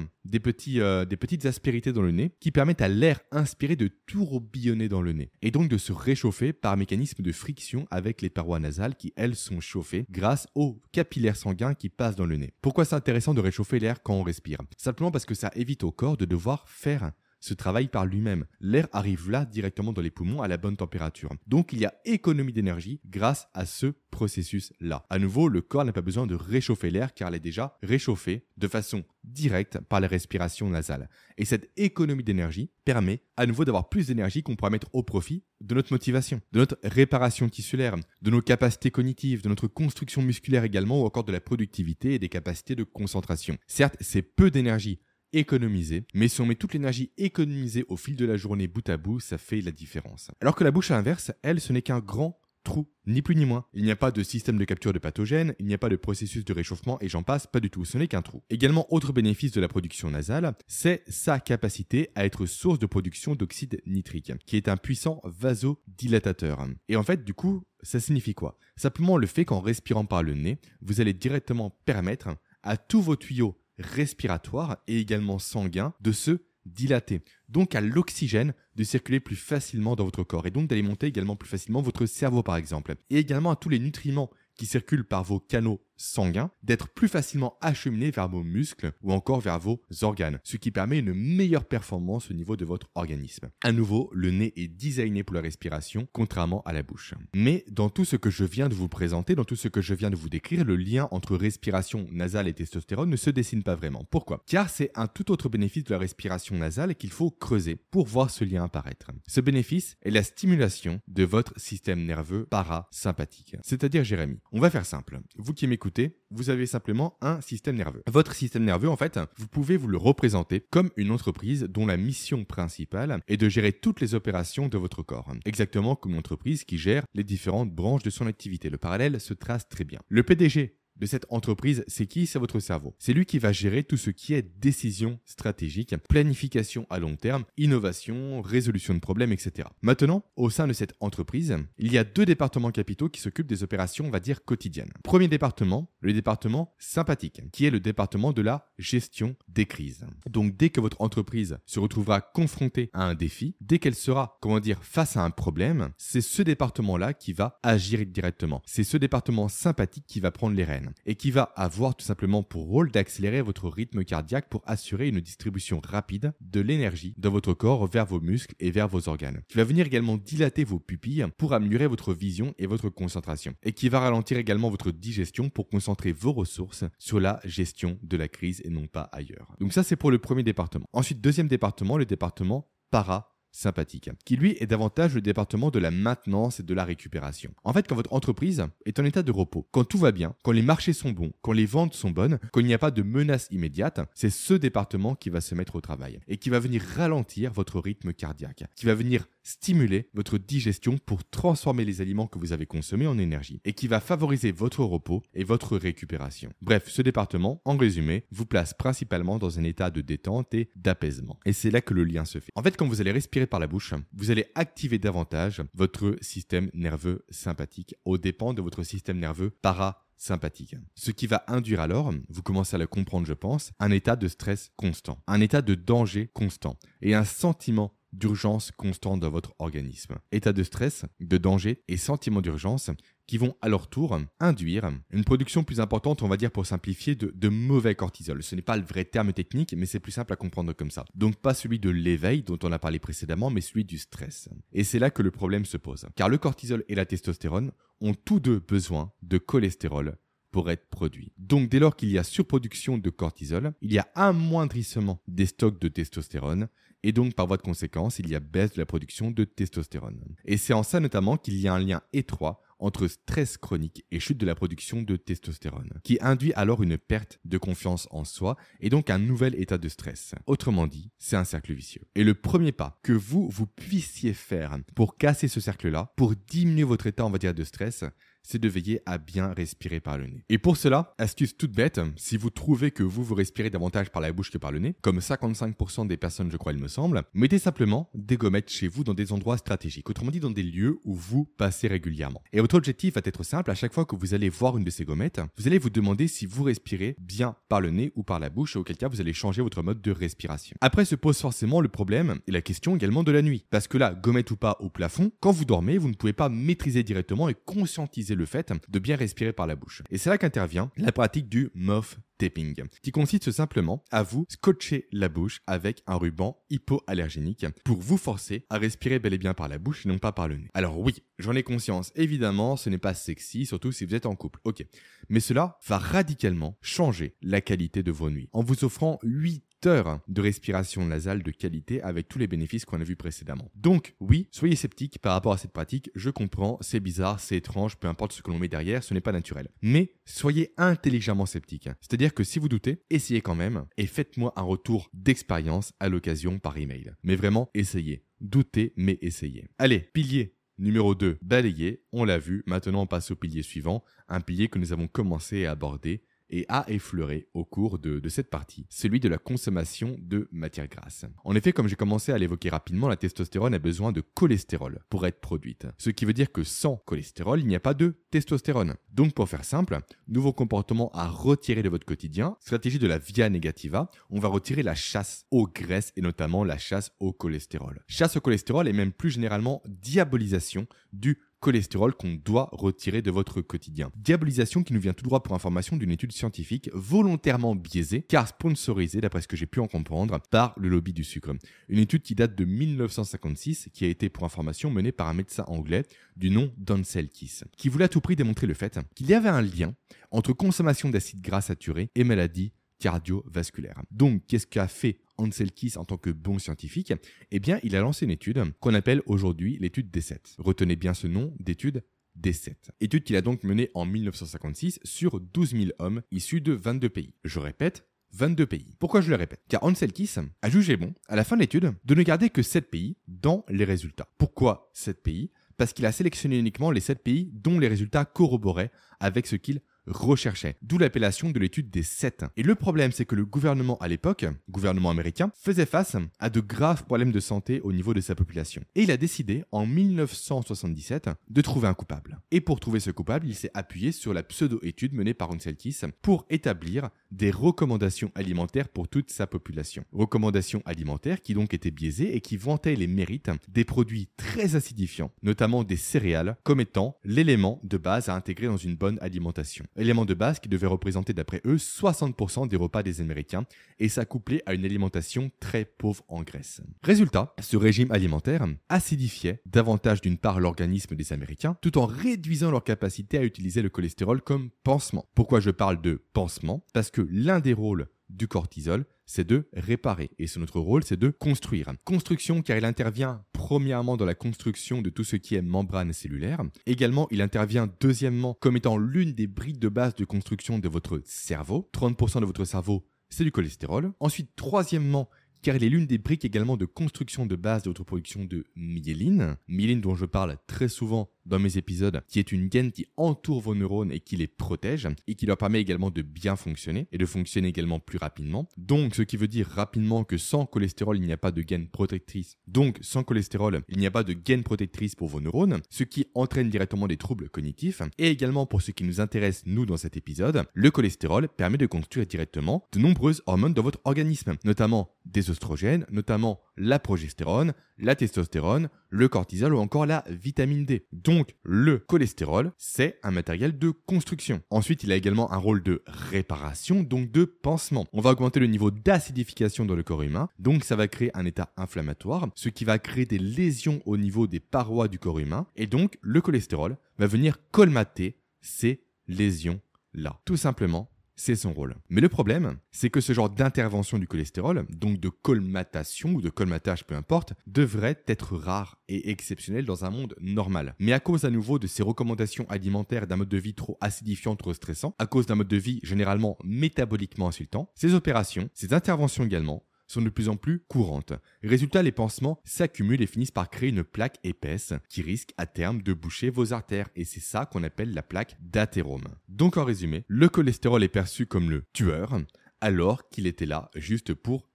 euh, des petites aspérités dans le nez qui permettent à l'air inspiré de tourbillonner dans le nez et donc de se réchauffer par mécanisme de friction avec les parois nasales qui, elles, sont chauffées grâce aux capillaires sanguins qui passent dans le nez. Pourquoi c'est intéressant de réchauffer l'air quand on respire? Simplement parce que ça évite au corps de devoir faire ce travail par lui-même. L'air arrive là directement dans les poumons à la bonne température. Donc il y a économie d'énergie grâce à ce processus-là. À nouveau, le corps n'a pas besoin de réchauffer l'air car il est déjà réchauffé de façon directe par la respiration nasale. Et cette économie d'énergie permet à nouveau d'avoir plus d'énergie qu'on pourra mettre au profit de notre motivation, de notre réparation tissulaire, de nos capacités cognitives, de notre construction musculaire également ou encore de la productivité et des capacités de concentration. Certes, c'est peu d'énergie économiser. Mais si on met toute l'énergie économisée au fil de la journée bout à bout, ça fait la différence. Alors que la bouche à l'inverse, elle, ce n'est qu'un grand trou, ni plus ni moins. Il n'y a pas de système de capture de pathogènes, il n'y a pas de processus de réchauffement et j'en passe, pas du tout, ce n'est qu'un trou. Également, autre bénéfice de la production nasale, c'est sa capacité à être source de production d'oxyde nitrique, qui est un puissant vasodilatateur. Et en fait, du coup, ça signifie quoi? Simplement le fait qu'en respirant par le nez, vous allez directement permettre à tous vos tuyaux respiratoire et également sanguin de se dilater, donc à l'oxygène de circuler plus facilement dans votre corps et donc d'alimenter également plus facilement votre cerveau par exemple, et également à tous les nutriments qui circulent par vos canaux sanguins d'être plus facilement acheminés vers vos muscles ou encore vers vos organes, ce qui permet une meilleure performance au niveau de votre organisme. À nouveau, le nez est designé pour la respiration, contrairement à la bouche. Mais dans tout ce que je viens de vous présenter, dans tout ce que je viens de vous décrire, le lien entre respiration nasale et testostérone ne se dessine pas vraiment. Pourquoi? Car c'est un tout autre bénéfice de la respiration nasale qu'il faut creuser pour voir ce lien apparaître. Ce bénéfice est la stimulation de votre système nerveux parasympathique. C'est-à-dire, Jérémy, on va faire simple. Vous qui m'écoutez, vous avez simplement un système nerveux. Votre système nerveux, en fait, vous pouvez vous le représenter comme une entreprise dont la mission principale est de gérer toutes les opérations de votre corps. Exactement comme une entreprise qui gère les différentes branches de son activité. Le parallèle se trace très bien. Le PDG de cette entreprise, c'est qui? C'est votre cerveau. C'est lui qui va gérer tout ce qui est décision stratégique, planification à long terme, innovation, résolution de problèmes, etc. Maintenant, au sein de cette entreprise, il y a deux départements capitaux qui s'occupent des opérations, on va dire, quotidiennes. Premier département, le département sympathique, qui est le département de la gestion des crises. Donc dès que votre entreprise se retrouvera confrontée à un défi, dès qu'elle sera, comment dire, face à un problème, c'est ce département-là qui va agir directement. C'est ce département sympathique qui va prendre les rênes et qui va avoir tout simplement pour rôle d'accélérer votre rythme cardiaque pour assurer une distribution rapide de l'énergie dans votre corps vers vos muscles et vers vos organes. Qui va venir également dilater vos pupilles pour améliorer votre vision et votre concentration. Et qui va ralentir également votre digestion pour concentrer vos ressources sur la gestion de la crise et non pas ailleurs. Donc ça c'est pour le premier département. Ensuite, deuxième département, le département para sympathique, qui lui est davantage le département de la maintenance et de la récupération. En fait, quand votre entreprise est en état de repos, quand tout va bien, quand les marchés sont bons, quand les ventes sont bonnes, quand il n'y a pas de menace immédiate, c'est ce département qui va se mettre au travail et qui va venir ralentir votre rythme cardiaque, qui va venir stimuler votre digestion pour transformer les aliments que vous avez consommés en énergie et qui va favoriser votre repos et votre récupération. Bref, ce département, en résumé, vous place principalement dans un état de détente et d'apaisement. Et c'est là que le lien se fait. En fait, quand vous allez respirer par la bouche, vous allez activer davantage votre système nerveux sympathique aux dépens de votre système nerveux parasympathique. Ce qui va induire alors, vous commencez à le comprendre je pense, un état de stress constant, un état de danger constant et un sentiment d'urgence constante dans votre organisme. État de stress, de danger et sentiment d'urgence qui vont à leur tour induire une production plus importante, on va dire pour simplifier, de, mauvais cortisol. Ce n'est pas le vrai terme technique, mais c'est plus simple à comprendre comme ça. Donc pas celui de l'éveil dont on a parlé précédemment, mais celui du stress. Et c'est là que le problème se pose. Car le cortisol et la testostérone ont tous deux besoin de cholestérol pour être produit. Donc dès lors qu'il y a surproduction de cortisol, il y a amoindrissement des stocks de testostérone et donc par voie de conséquence, il y a baisse de la production de testostérone. Et c'est en ça notamment qu'il y a un lien étroit entre stress chronique et chute de la production de testostérone, qui induit alors une perte de confiance en soi et donc un nouvel état de stress. Autrement dit, c'est un cercle vicieux. Et le premier pas que vous, vous puissiez faire pour casser ce cercle-là, pour diminuer votre état, on va dire, de stress, c'est de veiller à bien respirer par le nez. Et pour cela, astuce toute bête, si vous trouvez que vous vous respirez davantage par la bouche que par le nez, comme 55% des personnes je crois il me semble, mettez simplement des gommettes chez vous dans des endroits stratégiques, autrement dit dans des lieux où vous passez régulièrement. Et votre objectif va être simple, à chaque fois que vous allez voir une de ces gommettes, vous allez vous demander si vous respirez bien par le nez ou par la bouche, auquel cas vous allez changer votre mode de respiration. Après se pose forcément le problème et la question également de la nuit, parce que là, gommette ou pas au plafond, quand vous dormez, vous ne pouvez pas maîtriser directement et conscientiser le fait de bien respirer par la bouche. Et c'est là qu'intervient la pratique du mouth taping, qui consiste simplement à vous scotcher la bouche avec un ruban hypoallergénique pour vous forcer à respirer bel et bien par la bouche et non pas par le nez. Alors oui, j'en ai conscience, évidemment, ce n'est pas sexy, surtout si vous êtes en couple, ok. Mais cela va radicalement changer la qualité de vos nuits en vous offrant 8 de respiration nasale de qualité avec tous les bénéfices qu'on a vus précédemment. Donc oui, soyez sceptiques par rapport à cette pratique, je comprends, c'est bizarre, c'est étrange, peu importe ce que l'on met derrière, ce n'est pas naturel. Mais soyez intelligemment sceptiques. C'est-à-dire que si vous doutez, essayez quand même et faites-moi un retour d'expérience à l'occasion par email. Mais vraiment, essayez. Doutez, mais essayez. Allez, pilier Numéro 2, balayé, on l'a vu, maintenant on passe au pilier suivant, un pilier que nous avons commencé à aborder, et a effleuré au cours de, cette partie, celui de la consommation de matières grasses. En effet, comme j'ai commencé à l'évoquer rapidement, la testostérone a besoin de cholestérol pour être produite. Ce qui veut dire que sans cholestérol, il n'y a pas de testostérone. Donc pour faire simple, nouveau comportement à retirer de votre quotidien, stratégie de la via negativa, on va retirer la chasse aux graisses et notamment la chasse au cholestérol. Chasse au cholestérol et même plus généralement diabolisation du cholestérol qu'on doit retirer de votre quotidien. Diabolisation qui nous vient tout droit pour information d'une étude scientifique volontairement biaisée, car sponsorisée, d'après ce que j'ai pu en comprendre, par le lobby du sucre. Une étude qui date de 1956, qui a été pour information menée par un médecin anglais du nom d'Ansel Kiss, qui voulait à tout prix démontrer le fait qu'il y avait un lien entre consommation d'acides gras saturés et maladie cardiovasculaire. Donc, qu'est-ce qu'a fait Ansel en tant que bon scientifique, eh bien, il a lancé une étude qu'on appelle aujourd'hui l'étude D7. Retenez bien ce nom d'étude D7. Étude qu'il a donc menée en 1956 sur 12 000 hommes issus de 22 pays. Je répète, 22 pays. Pourquoi je le répète? Car Ansel Keys a jugé bon, à la fin de l'étude, de ne garder que 7 pays dans les résultats. Pourquoi 7 pays? Parce qu'il a sélectionné uniquement les 7 pays dont les résultats corroboraient avec ce qu'il recherchait, d'où l'appellation de l'étude des 7. Et le problème, c'est que le gouvernement à l'époque, gouvernement américain, faisait face à de graves problèmes de santé au niveau de sa population. Et il a décidé, en 1977, de trouver un coupable. Et pour trouver ce coupable, il s'est appuyé sur la pseudo-étude menée par Unselkis pour établir des recommandations alimentaires pour toute sa population. Recommandations alimentaires qui donc étaient biaisées et qui vantaient les mérites des produits très acidifiants, notamment des céréales, comme étant l'élément de base à intégrer dans une bonne alimentation élément de base qui devait représenter d'après eux 60% des repas des Américains et s'accoupler à une alimentation très pauvre en graisse. Résultat, ce régime alimentaire acidifiait davantage d'une part l'organisme des Américains tout en réduisant leur capacité à utiliser le cholestérol comme pansement. Pourquoi je parle de pansement? Parce que l'un des rôles du cortisol, c'est de réparer. Et c'est notre rôle, c'est de construire. Construction, car il intervient premièrement dans la construction de tout ce qui est membrane cellulaire. Également, il intervient deuxièmement comme étant l'une des briques de base de construction de votre cerveau. 30% de votre cerveau, c'est du cholestérol. Ensuite, troisièmement, car il est l'une des briques également de construction de base de production de myéline. Myéline dont je parle très souvent dans mes épisodes, qui est une gaine qui entoure vos neurones et qui les protège, et qui leur permet également de bien fonctionner, et de fonctionner également plus rapidement. Donc, ce qui veut dire rapidement que sans cholestérol, il n'y a pas de gaine protectrice. Donc, sans cholestérol, il n'y a pas de gaine protectrice pour vos neurones, ce qui entraîne directement des troubles cognitifs. Et également, pour ce qui nous intéresse, nous, dans cet épisode, le cholestérol permet de construire directement de nombreuses hormones dans votre organisme, notamment des oestrogènes, notamment la progestérone, la testostérone, le cortisol ou encore la vitamine D. Donc le cholestérol, c'est un matériel de construction. Ensuite, il a également un rôle de réparation, donc de pansement. On va augmenter le niveau d'acidification dans le corps humain, donc ça va créer un état inflammatoire, ce qui va créer des lésions au niveau des parois du corps humain, et donc le cholestérol va venir colmater ces lésions là. Tout simplement c'est son rôle. Mais le problème, c'est que ce genre d'intervention du cholestérol, donc de colmatation ou de colmatage, peu importe, devrait être rare et exceptionnel dans un monde normal. Mais à cause à nouveau de ces recommandations alimentaires d'un mode de vie trop acidifiant, trop stressant, à cause d'un mode de vie généralement métaboliquement insultant, ces opérations, ces interventions également, sont de plus en plus courantes. Résultat, les pansements s'accumulent et finissent par créer une plaque épaisse qui risque à terme de boucher vos artères. Et c'est ça qu'on appelle la plaque d'athérome. Donc en résumé, le cholestérol est perçu comme le tueur, alors qu'il était là juste pour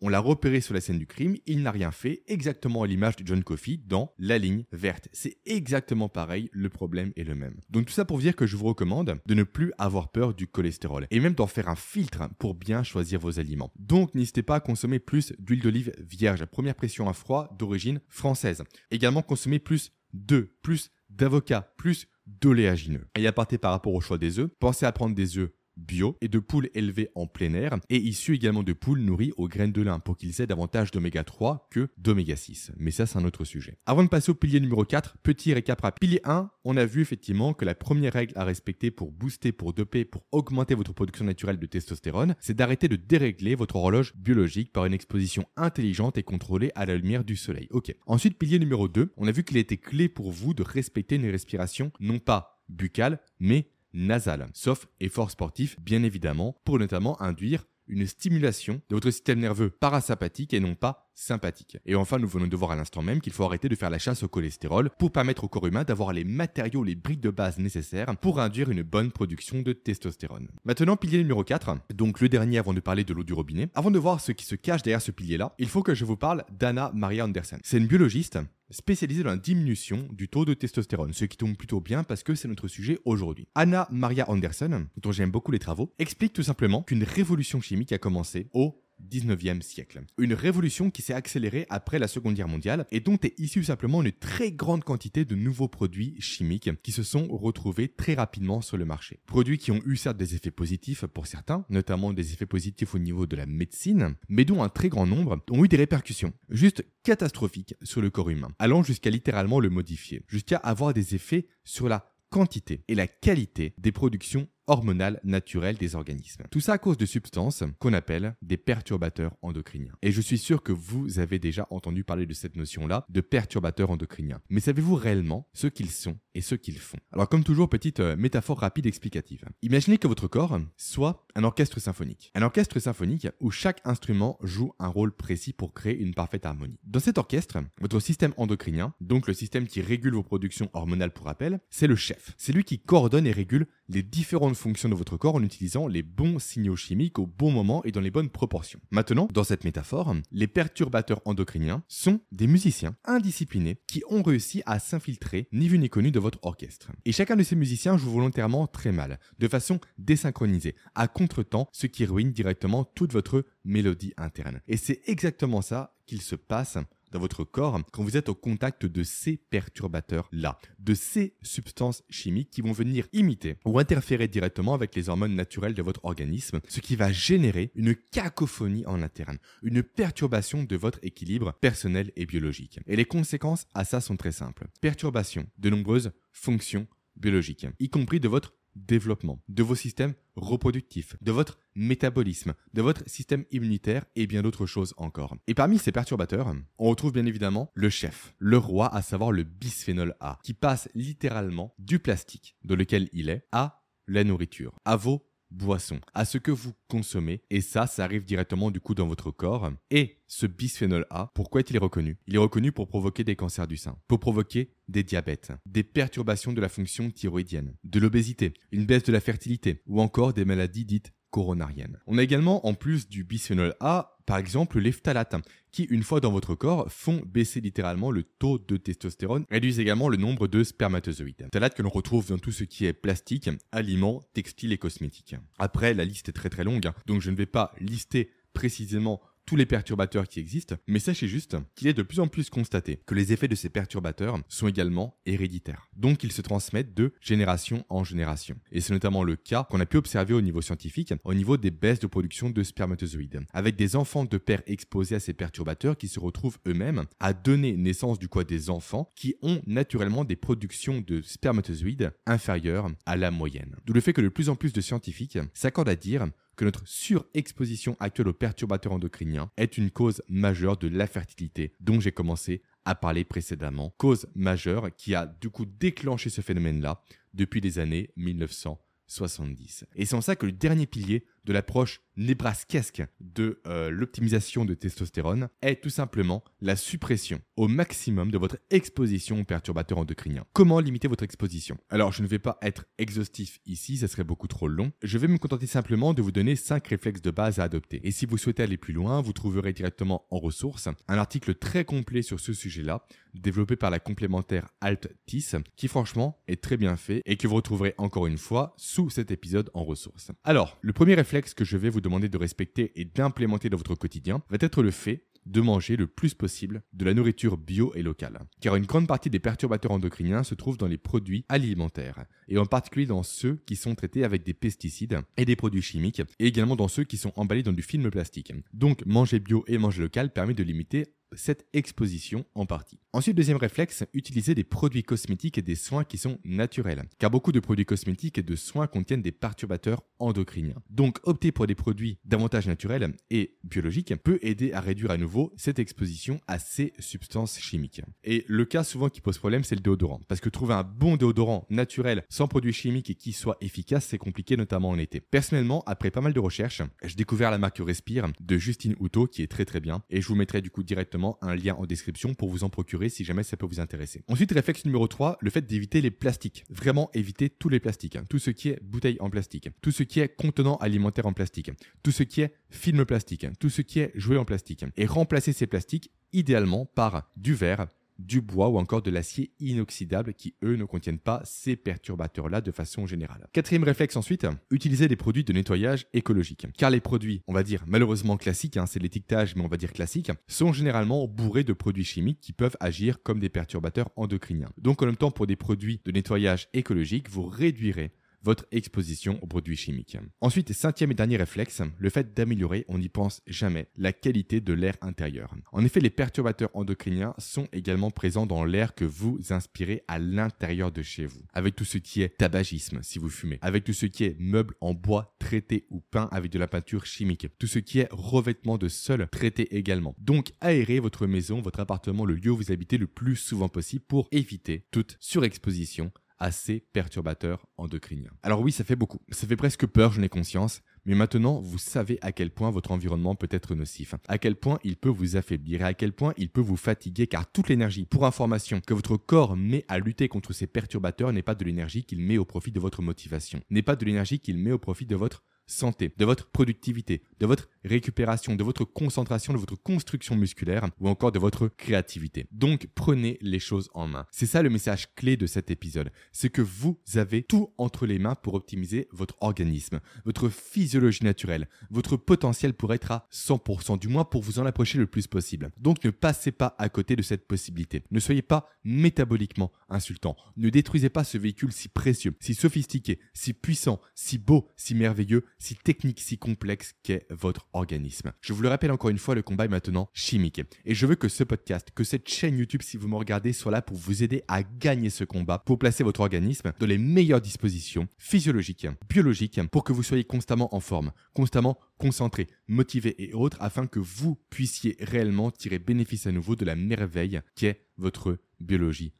on l'a repéré sur la scène du crime, il n'a rien fait, exactement à l'image de John Coffey dans La ligne verte. C'est exactement pareil, le problème est le même. Donc tout ça pour dire que je vous recommande de ne plus avoir peur du cholestérol et même d'en faire un filtre pour bien choisir vos aliments. Donc n'hésitez pas à consommer plus d'huile d'olive vierge, première pression à froid d'origine française. Également consommer plus d'œufs, plus d'avocats, plus d'oléagineux. Et à partir par rapport au choix des œufs, pensez à prendre des œufs bio et de poules élevées en plein air et issus également de poules nourries aux graines de lin pour qu'ils aient davantage d'oméga 3 que d'oméga 6. Mais ça, c'est un autre sujet. Avant de passer au pilier numéro 4, petit récap rapide. Pilier 1, on a vu effectivement que la première règle à respecter pour booster, pour doper, pour augmenter votre production naturelle de testostérone, c'est d'arrêter de dérégler votre horloge biologique par une exposition intelligente et contrôlée à la lumière du soleil. Ok. Ensuite, pilier numéro 2, on a vu qu'il était clé pour vous de respecter une respiration non pas buccale, mais nasale, sauf effort sportif bien évidemment, pour notamment induire une stimulation de votre système nerveux parasympathique et non pas sympathique. Et enfin, nous venons de voir à l'instant même qu'il faut arrêter de faire la chasse au cholestérol pour permettre au corps humain d'avoir les matériaux, les briques de base nécessaires pour induire une bonne production de testostérone. Maintenant, pilier numéro 4, donc le dernier avant de parler de l'eau du robinet. Avant de voir ce qui se cache derrière ce pilier-là, il faut que je vous parle d'Anna Maria Anderson. C'est une biologiste spécialisée dans la diminution du taux de testostérone, ce qui tombe plutôt bien parce que c'est notre sujet aujourd'hui. Anna Maria Anderson, dont j'aime beaucoup les travaux, explique tout simplement qu'une révolution chimique a commencé au 19e siècle. Une révolution qui s'est accélérée après la Seconde Guerre mondiale et dont est issue simplement une très grande quantité de nouveaux produits chimiques qui se sont retrouvés très rapidement sur le marché. Produits qui ont eu certes des effets positifs pour certains, notamment des effets positifs au niveau de la médecine, mais dont un très grand nombre ont eu des répercussions juste catastrophiques sur le corps humain, allant jusqu'à littéralement le modifier, jusqu'à avoir des effets sur la quantité et la qualité des productions hormonales naturelles des organismes. Tout ça à cause de substances qu'on appelle des perturbateurs endocriniens. Et je suis sûr que vous avez déjà entendu parler de cette notion-là, de perturbateurs endocriniens. Mais savez-vous réellement ce qu'ils sont et ce qu'ils font? Alors comme toujours, petite euh, métaphore rapide explicative. Imaginez que votre corps soit un orchestre symphonique. Un orchestre symphonique où chaque instrument joue un rôle précis pour créer une parfaite harmonie. Dans cet orchestre, votre système endocrinien, donc le système qui régule vos productions hormonales pour rappel, c'est le chef. C'est lui qui coordonne et régule les différentes fonctions de votre corps en utilisant les bons signaux chimiques au bon moment et dans les bonnes proportions. Maintenant, dans cette métaphore, les perturbateurs endocriniens sont des musiciens indisciplinés qui ont réussi à s'infiltrer ni vu ni connu de votre orchestre. Et chacun de ces musiciens joue volontairement très mal, de façon désynchronisée, à contre-temps, ce qui ruine directement toute votre mélodie interne. Et c'est exactement ça qu'il se passe dans votre corps quand vous êtes au contact de ces perturbateurs-là, de ces substances chimiques qui vont venir imiter ou interférer directement avec les hormones naturelles de votre organisme, ce qui va générer une cacophonie en interne, une perturbation de votre équilibre personnel et biologique. Et les conséquences à ça sont très simples. Perturbation de nombreuses fonctions biologiques, y compris de votre développement, de vos systèmes reproductifs, de votre métabolisme, de votre système immunitaire et bien d'autres choses encore. Et parmi ces perturbateurs, on retrouve bien évidemment le chef, le roi, à savoir le bisphénol A, qui passe littéralement du plastique dans lequel il est à la nourriture, à vos boisson, à ce que vous consommez, et ça, ça arrive directement du coup dans votre corps. Et ce bisphénol A, pourquoi est-il reconnu? Il est reconnu pour provoquer des cancers du sein, pour provoquer des diabètes, des perturbations de la fonction thyroïdienne, de l'obésité, une baisse de la fertilité, ou encore des maladies dites coronariennes. On a également, en plus du bisphénol A, par exemple les phtalates, qui, une fois dans votre corps, font baisser littéralement le taux de testostérone, réduisent également le nombre de spermatozoïdes. Phtalates que l'on retrouve dans tout ce qui est plastique, aliments, textiles et cosmétiques. Après, la liste est très très longue, hein, donc je ne vais pas lister précisément tous les perturbateurs qui existent, mais sachez juste qu'il est de plus en plus constaté que les effets de ces perturbateurs sont également héréditaires. Donc ils se transmettent de génération en génération. Et c'est notamment le cas qu'on a pu observer au niveau scientifique, au niveau des baisses de production de spermatozoïdes, avec des enfants de pères exposés à ces perturbateurs qui se retrouvent eux-mêmes à donner naissance du à des enfants qui ont naturellement des productions de spermatozoïdes inférieures à la moyenne. D'où le fait que de plus en plus de scientifiques s'accordent à dire que notre surexposition actuelle aux perturbateurs endocriniens est une cause majeure de l'infertilité dont j'ai commencé à parler précédemment. Cause majeure qui a du coup déclenché ce phénomène-là depuis les années 1970. Et c'est en ça que le dernier pilier de l'approche nébrasquesque de euh, l'optimisation de testostérone est tout simplement la suppression au maximum de votre exposition aux perturbateurs endocriniens. Comment limiter votre exposition? Alors, je ne vais pas être exhaustif ici, ça serait beaucoup trop long. Je vais me contenter simplement de vous donner 5 réflexes de base à adopter. Et si vous souhaitez aller plus loin, vous trouverez directement en ressources un article très complet sur ce sujet-là, développé par la complémentaire Alt-TIS, qui franchement est très bien fait et que vous retrouverez encore une fois sous cet épisode en ressources. Alors, le premier réflexe que je vais vous demander de respecter et d'implémenter dans votre quotidien va être le fait de manger le plus possible de la nourriture bio et locale. Car une grande partie des perturbateurs endocriniens se trouvent dans les produits alimentaires, et en particulier dans ceux qui sont traités avec des pesticides et des produits chimiques, et également dans ceux qui sont emballés dans du film plastique. Donc manger bio et manger local permet de limiter cette exposition en partie. Ensuite, deuxième réflexe, utiliser des produits cosmétiques et des soins qui sont naturels, car beaucoup de produits cosmétiques et de soins contiennent des perturbateurs endocriniens. Donc, opter pour des produits davantage naturels et biologiques peut aider à réduire à nouveau cette exposition à ces substances chimiques. Et le cas souvent qui pose problème, c'est le déodorant, parce que trouver un bon déodorant naturel sans produits chimiques et qui soit efficace, c'est compliqué notamment en été. Personnellement, après pas mal de recherches, j'ai découvert la marque Respire de Justine Houtot qui est très très bien, et je vous mettrai du coup directement un lien en description pour vous en procurer si jamais ça peut vous intéresser. Ensuite, réflexe numéro 3, le fait d'éviter les plastiques. Vraiment éviter tous les plastiques. Hein. Tout ce qui est bouteille en plastique, tout ce qui est contenant alimentaire en plastique, tout ce qui est film plastique, tout ce qui est jouet en plastique. Et remplacer ces plastiques idéalement par du verre, du bois ou encore de l'acier inoxydable qui, eux, ne contiennent pas ces perturbateurs-là de façon générale. Quatrième réflexe ensuite, utiliser des produits de nettoyage écologique. Car les produits, on va dire malheureusement classiques, hein, c'est l'étiquetage, mais on va dire classique, sont généralement bourrés de produits chimiques qui peuvent agir comme des perturbateurs endocriniens. Donc en même temps, pour des produits de nettoyage écologique, vous réduirez votre exposition aux produits chimiques. Ensuite, cinquième et dernier réflexe, le fait d'améliorer, on n'y pense jamais, la qualité de l'air intérieur. En effet, les perturbateurs endocriniens sont également présents dans l'air que vous inspirez à l'intérieur de chez vous. Avec tout ce qui est tabagisme si vous fumez, avec tout ce qui est meubles en bois traités ou peints avec de la peinture chimique, tout ce qui est revêtement de sol traité également. Donc, aérez votre maison, votre appartement, le lieu où vous habitez le plus souvent possible pour éviter toute surexposition assez perturbateurs endocriniens. Alors oui, ça fait beaucoup. Ça fait presque peur, j'en ai conscience. Mais maintenant, vous savez à quel point votre environnement peut être nocif, à quel point il peut vous affaiblir et à quel point il peut vous fatiguer car toute l'énergie, pour information, que votre corps met à lutter contre ces perturbateurs n'est pas de l'énergie qu'il met au profit de votre motivation, n'est pas de l'énergie qu'il met au profit de votre santé, de votre productivité, de votre récupération, de votre concentration, de votre construction musculaire ou encore de votre créativité. Donc prenez les choses en main. C'est ça le message clé de cet épisode. C'est que vous avez tout entre les mains pour optimiser votre organisme, votre physiologie naturelle, votre potentiel pour être à 100%, du moins pour vous en approcher le plus possible. Donc ne passez pas à côté de cette possibilité. Ne soyez pas métaboliquement insultant. Ne détruisez pas ce véhicule si précieux, si sophistiqué, si puissant, si beau, si merveilleux, si technique, si complexe qu'est votre organisme. Je vous le rappelle encore une fois, le combat est maintenant chimique. Et je veux que ce podcast, que cette chaîne YouTube, si vous me regardez, soit là pour vous aider à gagner ce combat, pour placer votre organisme dans les meilleures dispositions physiologiques, biologiques, pour que vous soyez constamment en forme, constamment concentré, motivé et autres, afin que vous puissiez réellement tirer bénéfice à nouveau de la merveille qu'est votre biologie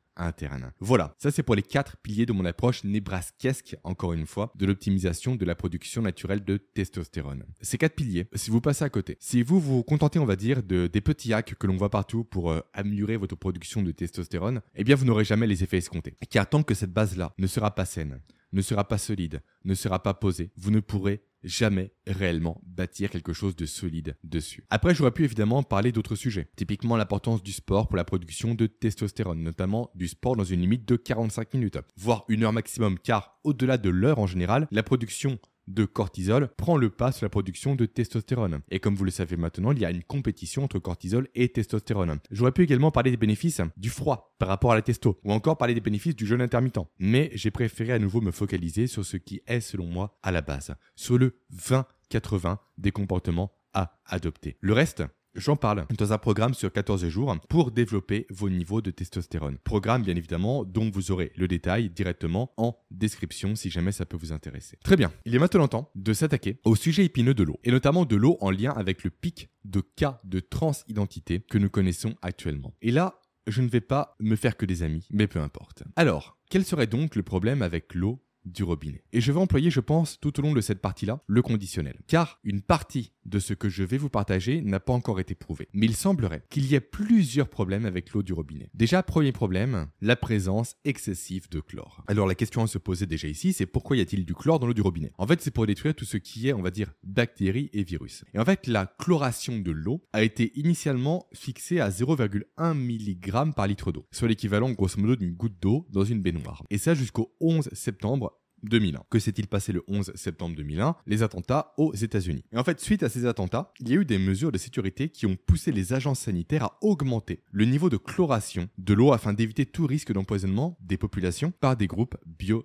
Voilà, ça c'est pour les quatre piliers de mon approche nébrasquesque, encore une fois, de l'optimisation de la production naturelle de testostérone. Ces quatre piliers, si vous passez à côté, si vous vous contentez, on va dire, de, des petits hacks que l'on voit partout pour euh, améliorer votre production de testostérone, eh bien vous n'aurez jamais les effets escomptés. Car tant que cette base-là ne sera pas saine, ne sera pas solide, ne sera pas posée, vous ne pourrez jamais réellement bâtir quelque chose de solide dessus. Après, j'aurais pu évidemment parler d'autres sujets, typiquement l'importance du sport pour la production de testostérone, notamment du sport dans une limite de 45 minutes, voire une heure maximum, car au-delà de l'heure en général, la production de cortisol prend le pas sur la production de testostérone. Et comme vous le savez maintenant, il y a une compétition entre cortisol et testostérone. J'aurais pu également parler des bénéfices du froid par rapport à la testo, ou encore parler des bénéfices du jeûne intermittent. Mais j'ai préféré à nouveau me focaliser sur ce qui est selon moi à la base, sur le 20-80 des comportements à adopter. Le reste, J'en parle dans un programme sur 14 jours pour développer vos niveaux de testostérone. Programme bien évidemment dont vous aurez le détail directement en description si jamais ça peut vous intéresser. Très bien, il est maintenant temps de s'attaquer au sujet épineux de l'eau et notamment de l'eau en lien avec le pic de cas de transidentité que nous connaissons actuellement. Et là, je ne vais pas me faire que des amis, mais peu importe. Alors, quel serait donc le problème avec l'eau du robinet. Et je vais employer, je pense, tout au long de cette partie-là, le conditionnel. Car une partie de ce que je vais vous partager n'a pas encore été prouvé. Mais il semblerait qu'il y ait plusieurs problèmes avec l'eau du robinet. Déjà, premier problème, la présence excessive de chlore. Alors la question à se poser déjà ici, c'est pourquoi y a-t-il du chlore dans l'eau du robinet? En fait, c'est pour détruire tout ce qui est, on va dire, bactéries et virus. Et en fait, la chloration de l'eau a été initialement fixée à 0,1 mg par litre d'eau, soit l'équivalent grosso modo d'une goutte d'eau dans une baignoire. Et ça jusqu'au 11 septembre 2001. Que s'est-il passé le 11 septembre 2001 Les attentats aux États-Unis? Et en fait, suite à ces attentats, il y a eu des mesures de sécurité qui ont poussé les agences sanitaires à augmenter le niveau de chloration de l'eau afin d'éviter tout risque d'empoisonnement des populations par des groupes bio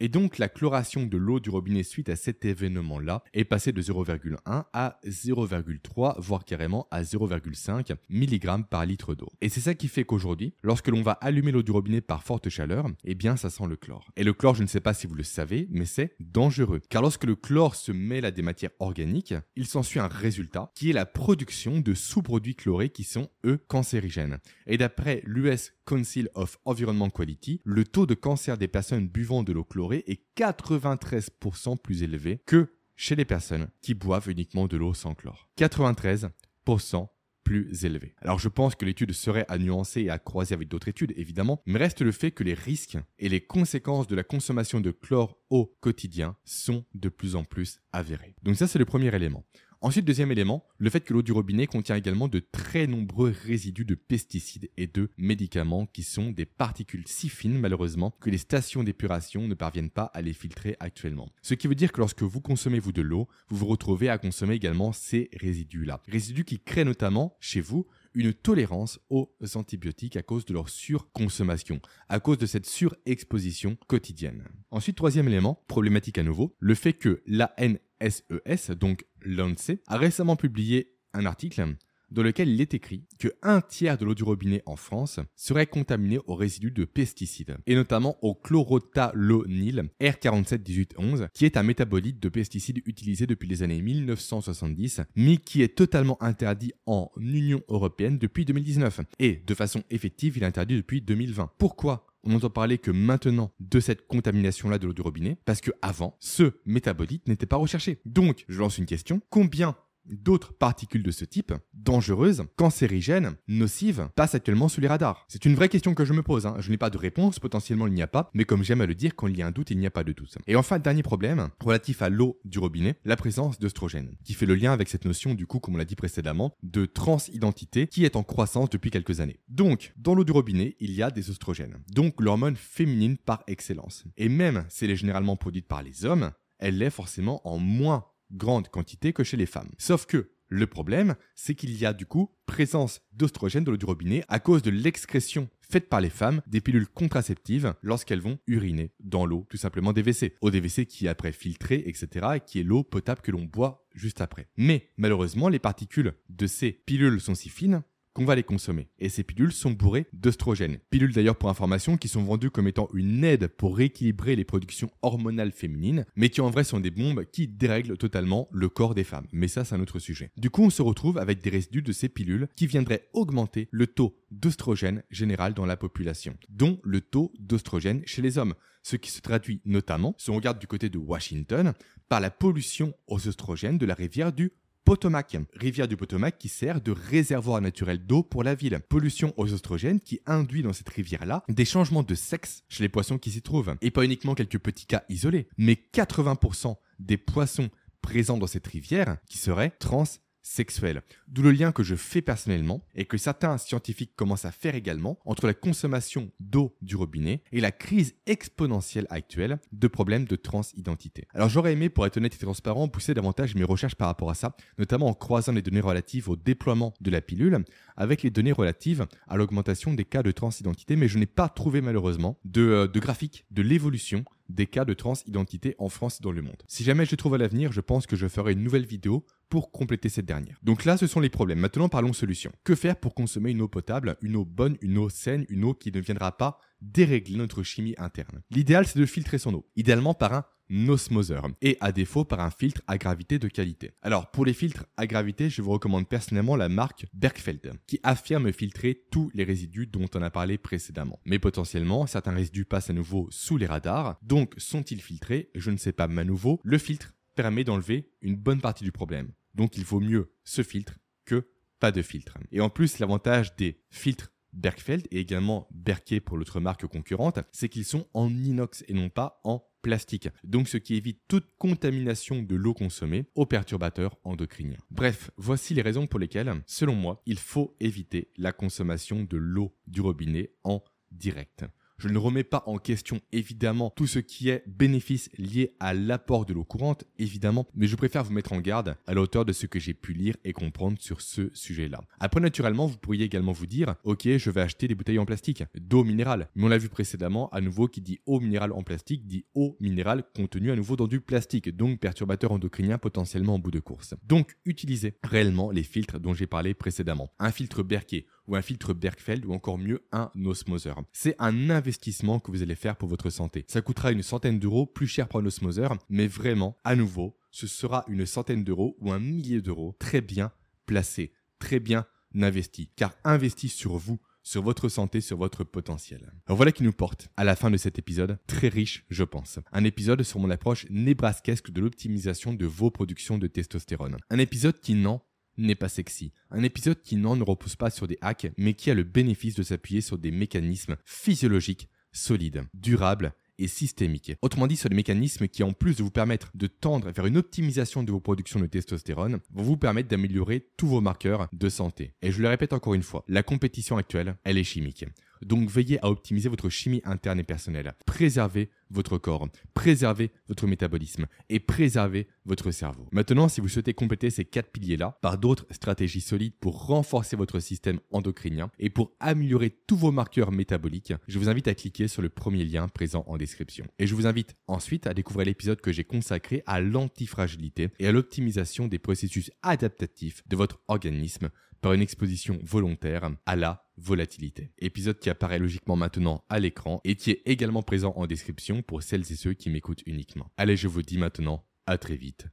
Et donc la chloration de l'eau du robinet suite à cet événement-là est passée de 0,1 à 0,3, voire carrément à 0,5 mg par litre d'eau. Et c'est ça qui fait qu'aujourd'hui, lorsque l'on va allumer l'eau du robinet par forte chaleur, eh bien ça sent le chlore. Et le chlore, je ne sais pas si vous le savez, mais c'est dangereux. Car lorsque le chlore se mêle à des matières organiques, il s'ensuit un résultat qui est la production de sous-produits chlorés qui sont, eux, cancérigènes. Et d'après l'US Council of Environment Quality, le taux de cancer des personnes buvant de l'eau chlorée est 93% plus élevé que chez les personnes qui boivent uniquement de l'eau sans chlore. 93% plus élevé. Alors je pense que l'étude serait à nuancer et à croiser avec d'autres études, évidemment, mais reste le fait que les risques et les conséquences de la consommation de chlore au quotidien sont de plus en plus avérés. Donc ça c'est le premier élément. Ensuite, deuxième élément, le fait que l'eau du robinet contient également de très nombreux résidus de pesticides et de médicaments qui sont des particules si fines malheureusement que les stations d'épuration ne parviennent pas à les filtrer actuellement. Ce qui veut dire que lorsque vous consommez vous de l'eau, vous vous retrouvez à consommer également ces résidus-là. Résidus qui créent notamment chez vous une tolérance aux antibiotiques à cause de leur surconsommation, à cause de cette surexposition quotidienne. Ensuite, troisième élément, problématique à nouveau, le fait que l'ANSES, donc l'ANSE, a récemment publié un article dans lequel il est écrit que un tiers de l'eau du robinet en France serait contaminé aux résidus de pesticides, et notamment au chlorothalonil R471811, qui est un métabolite de pesticides utilisé depuis les années 1970, mais qui est totalement interdit en Union européenne depuis 2019, et de façon effective, il est interdit depuis 2020. Pourquoi on n'entend parler que maintenant de cette contamination-là de l'eau du robinet, parce que avant, ce métabolite n'était pas recherché. Donc, je lance une question, combien d'autres particules de ce type, dangereuses, cancérigènes, nocives, passent actuellement sous les radars C'est une vraie question que je me pose. Hein. Je n'ai pas de réponse, potentiellement il n'y a pas, mais comme j'aime à le dire, quand il y a un doute, il n'y a pas de doute. Et enfin, dernier problème, relatif à l'eau du robinet, la présence d'œstrogène, qui fait le lien avec cette notion, du coup, comme on l'a dit précédemment, de transidentité qui est en croissance depuis quelques années. Donc, dans l'eau du robinet, il y a des oestrogènes, donc l'hormone féminine par excellence. Et même si elle est généralement produite par les hommes, elle l'est forcément en moins grande quantité que chez les femmes. Sauf que le problème, c'est qu'il y a du coup présence d'oestrogènes dans l'eau du robinet à cause de l'excrétion faite par les femmes des pilules contraceptives lorsqu'elles vont uriner dans l'eau tout simplement des WC. Eau des WC qui est après filtrée, etc. et qui est l'eau potable que l'on boit juste après. Mais malheureusement, les particules de ces pilules sont si fines qu'on va les consommer. Et ces pilules sont bourrées d'œstrogènes. Pilules d'ailleurs pour information qui sont vendues comme étant une aide pour rééquilibrer les productions hormonales féminines, mais qui en vrai sont des bombes qui dérèglent totalement le corps des femmes. Mais ça c'est un autre sujet. Du coup on se retrouve avec des résidus de ces pilules qui viendraient augmenter le taux d'œstrogène général dans la population, dont le taux d'œstrogène chez les hommes ce qui se traduit notamment, si on regarde du côté de Washington, par la pollution aux oestrogènes de la rivière du Potomac, rivière du Potomac qui sert de réservoir naturel d'eau pour la ville. Pollution aux oestrogènes qui induit dans cette rivière-là des changements de sexe chez les poissons qui s'y trouvent. Et pas uniquement quelques petits cas isolés, mais 80% des poissons présents dans cette rivière qui seraient trans sexuelle. D'où le lien que je fais personnellement et que certains scientifiques commencent à faire également entre la consommation d'eau du robinet et la crise exponentielle actuelle de problèmes de transidentité. Alors j'aurais aimé, pour être honnête et transparent, pousser davantage mes recherches par rapport à ça, notamment en croisant les données relatives au déploiement de la pilule avec les données relatives à l'augmentation des cas de transidentité, mais je n'ai pas trouvé malheureusement de, euh, de graphique de l'évolution des cas de transidentité en France et dans le monde. Si jamais je trouve à l'avenir, je pense que je ferai une nouvelle vidéo pour compléter cette dernière. Donc là, ce sont les problèmes. Maintenant, parlons solutions. Que faire pour consommer une eau potable, une eau bonne, une eau saine, une eau qui ne viendra pas dérégler notre chimie interne? L'idéal, c'est de filtrer son eau, idéalement par un osmoseur et à défaut par un filtre à gravité de qualité. Alors pour les filtres à gravité, je vous recommande personnellement la marque Bergfeld qui affirme filtrer tous les résidus dont on a parlé précédemment. Mais potentiellement, certains résidus passent à nouveau sous les radars, donc sont-ils filtrés? Je ne sais pas, mais à nouveau, le filtre permet d'enlever une bonne partie du problème. Donc il vaut mieux ce filtre que pas de filtre. Et en plus, l'avantage des filtres Bergfeld et également Berkey pour l'autre marque concurrente, c'est qu'ils sont en inox et non pas en plastique. Donc ce qui évite toute contamination de l'eau consommée aux perturbateurs endocriniens. Bref, voici les raisons pour lesquelles, selon moi, il faut éviter la consommation de l'eau du robinet en direct. Je ne remets pas en question évidemment tout ce qui est bénéfice lié à l'apport de l'eau courante, évidemment, mais je préfère vous mettre en garde à la de ce que j'ai pu lire et comprendre sur ce sujet-là. Après, naturellement, vous pourriez également vous dire, ok, je vais acheter des bouteilles en plastique, d'eau minérale. Mais on l'a vu précédemment, à nouveau, qui dit eau minérale en plastique dit eau minérale contenue à nouveau dans du plastique, donc perturbateur endocrinien potentiellement en bout de course. Donc, utilisez réellement les filtres dont j'ai parlé précédemment. Un filtre Berkey ou un filtre Bergfeld ou encore mieux un osmoseur. C'est un investissement que vous allez faire pour votre santé. Ça coûtera une centaine d'euros, plus cher pour un osmoseur, mais vraiment, à nouveau, ce sera une centaine d'euros ou un millier d'euros très bien placé, très bien investi, car investi sur vous, sur votre santé, sur votre potentiel. Alors voilà qui nous porte à la fin de cet épisode, très riche, je pense. Un épisode sur mon approche nébrasquesque de l'optimisation de vos productions de testostérone. Un épisode qui n'en n'est pas sexy. Un épisode qui n'en ne repose pas sur des hacks, mais qui a le bénéfice de s'appuyer sur des mécanismes physiologiques, solides, durables et systémiques. Autrement dit, sur des mécanismes qui, en plus de vous permettre de tendre vers une optimisation de vos productions de testostérone, vont vous permettre d'améliorer tous vos marqueurs de santé. Et je le répète encore une fois, la compétition actuelle, elle est chimique. Donc veillez à optimiser votre chimie interne et personnelle. Préservez votre corps, préservez votre métabolisme et préservez votre cerveau. Maintenant, si vous souhaitez compléter ces quatre piliers-là par d'autres stratégies solides pour renforcer votre système endocrinien et pour améliorer tous vos marqueurs métaboliques, je vous invite à cliquer sur le premier lien présent en description. Et je vous invite ensuite à découvrir l'épisode que j'ai consacré à l'antifragilité et à l'optimisation des processus adaptatifs de votre organisme par une exposition volontaire à la volatilité. Épisode qui apparaît logiquement maintenant à l'écran et qui est également présent en description pour celles et ceux qui m'écoutent uniquement. Allez, je vous dis maintenant à très vite.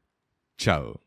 Ciao